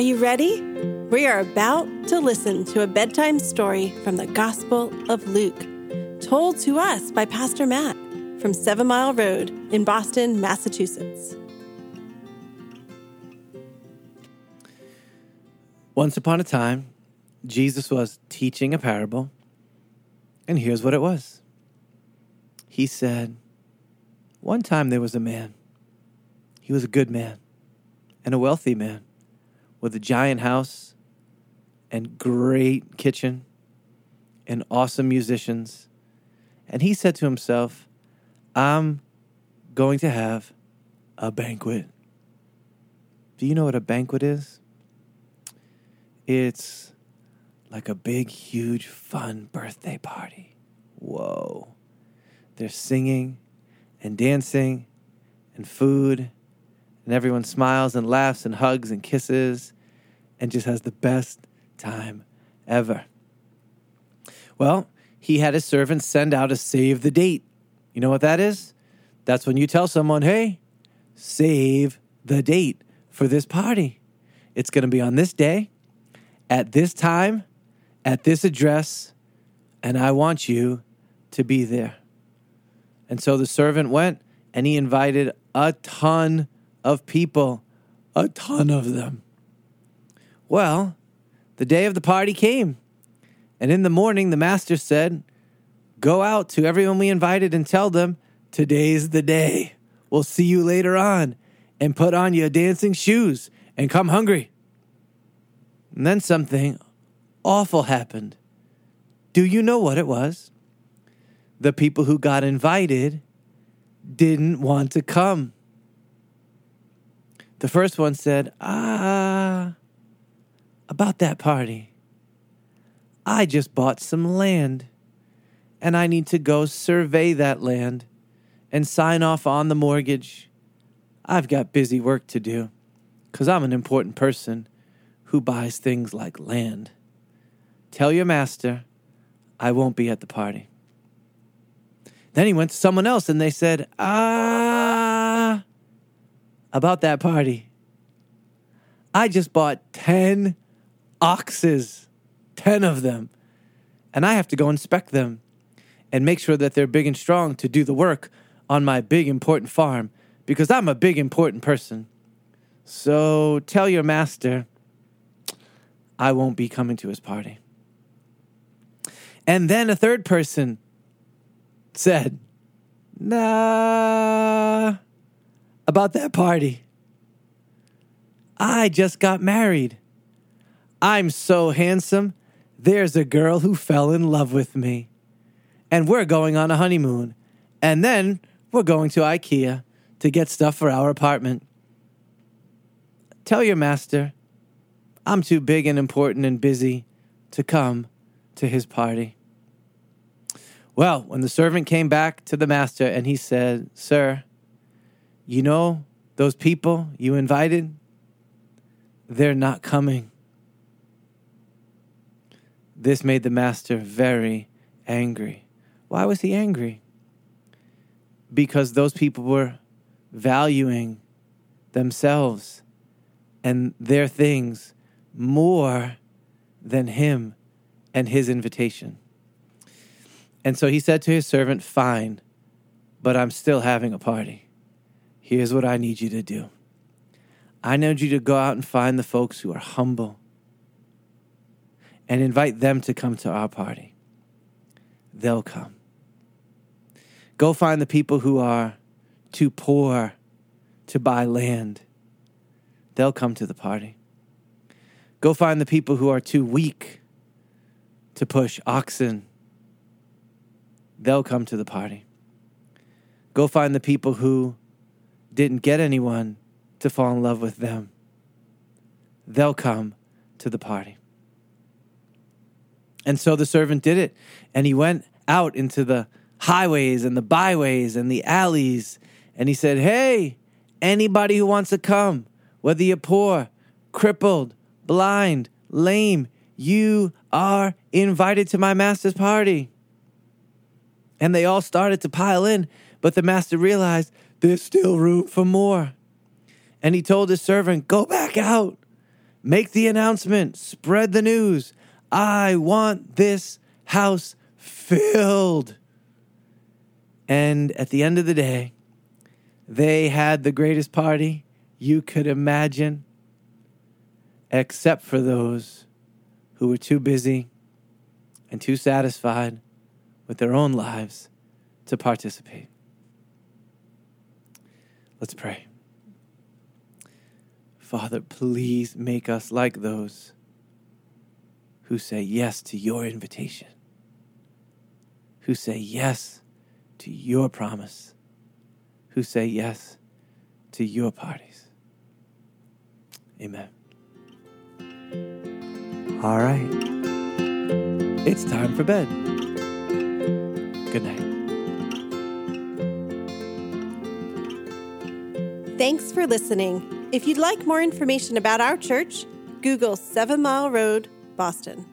Are you ready? We are about to listen to a bedtime story from the Gospel of Luke, told to us by Pastor Matt from Seven Mile Road in Boston, Massachusetts. Once upon a time, Jesus was teaching a parable, and here's what it was. He said, One time there was a man. He was a good man and a wealthy man with a giant house and great kitchen and awesome musicians. And he said to himself, I'm going to have a banquet. Do you know what a banquet is? It's like a big, huge, fun birthday party. Whoa. They're singing and dancing and food, and everyone smiles and laughs and hugs and kisses and just has the best time ever. Well, he had his servants send out a save the date. You know what that is? That's when you tell someone, hey, save the date for this party. It's going to be on this day, at this time, at this address, and I want you to be there. And so the servant went and he invited a ton of people, a ton of them. Well, the day of the party came, and in the morning the master said, Go out to everyone we invited and tell them, Today's the day. We'll see you later on, and put on your dancing shoes and come hungry. And then something awful happened. Do you know what it was? The people who got invited didn't want to come. The first one said, Ah, about that party. I just bought some land and I need to go survey that land and sign off on the mortgage. I've got busy work to do because I'm an important person who buys things like land. Tell your master I won't be at the party. Then he went to someone else and they said, Ah, about that party. I just bought 10 oxes, 10 of them, and I have to go inspect them and make sure that they're big and strong to do the work on my big important farm because I'm a big important person. So tell your master I won't be coming to his party. And then a third person said, Nah, about that party. I just got married. I'm so handsome. There's a girl who fell in love with me. And we're going on a honeymoon. And then we're going to IKEA to get stuff for our apartment. Tell your master I'm too big and important and busy to come to his party. Well, when the servant came back to the master and he said, Sir, you know those people you invited? They're not coming. This made the master very angry. Why was he angry? Because those people were valuing themselves and their things more than him and his invitation. And so he said to his servant, Fine, but I'm still having a party. Here's what I need you to do I need you to go out and find the folks who are humble and invite them to come to our party. They'll come. Go find the people who are too poor to buy land. They'll come to the party. Go find the people who are too weak to push oxen. They'll come to the party. Go find the people who didn't get anyone to fall in love with them. They'll come to the party. And so the servant did it. And he went out into the highways and the byways and the alleys. And he said, Hey, anybody who wants to come, whether you're poor, crippled, blind, lame, you are invited to my master's party. And they all started to pile in, but the master realized there's still room for more. And he told his servant, Go back out Make the announcement, spread the news. I want this house filled. And at the end of the day, they had the greatest party you could imagine, except for those who were too busy and too satisfied with their own lives to participate. Let's pray. Father, please make us like those who say yes to your invitation, who say yes to your promise, who say yes to your parties. Amen. All right. It's time for bed. Good night. Thanks for listening. If you'd like more information about our church, Google Seven Mile Road, Boston.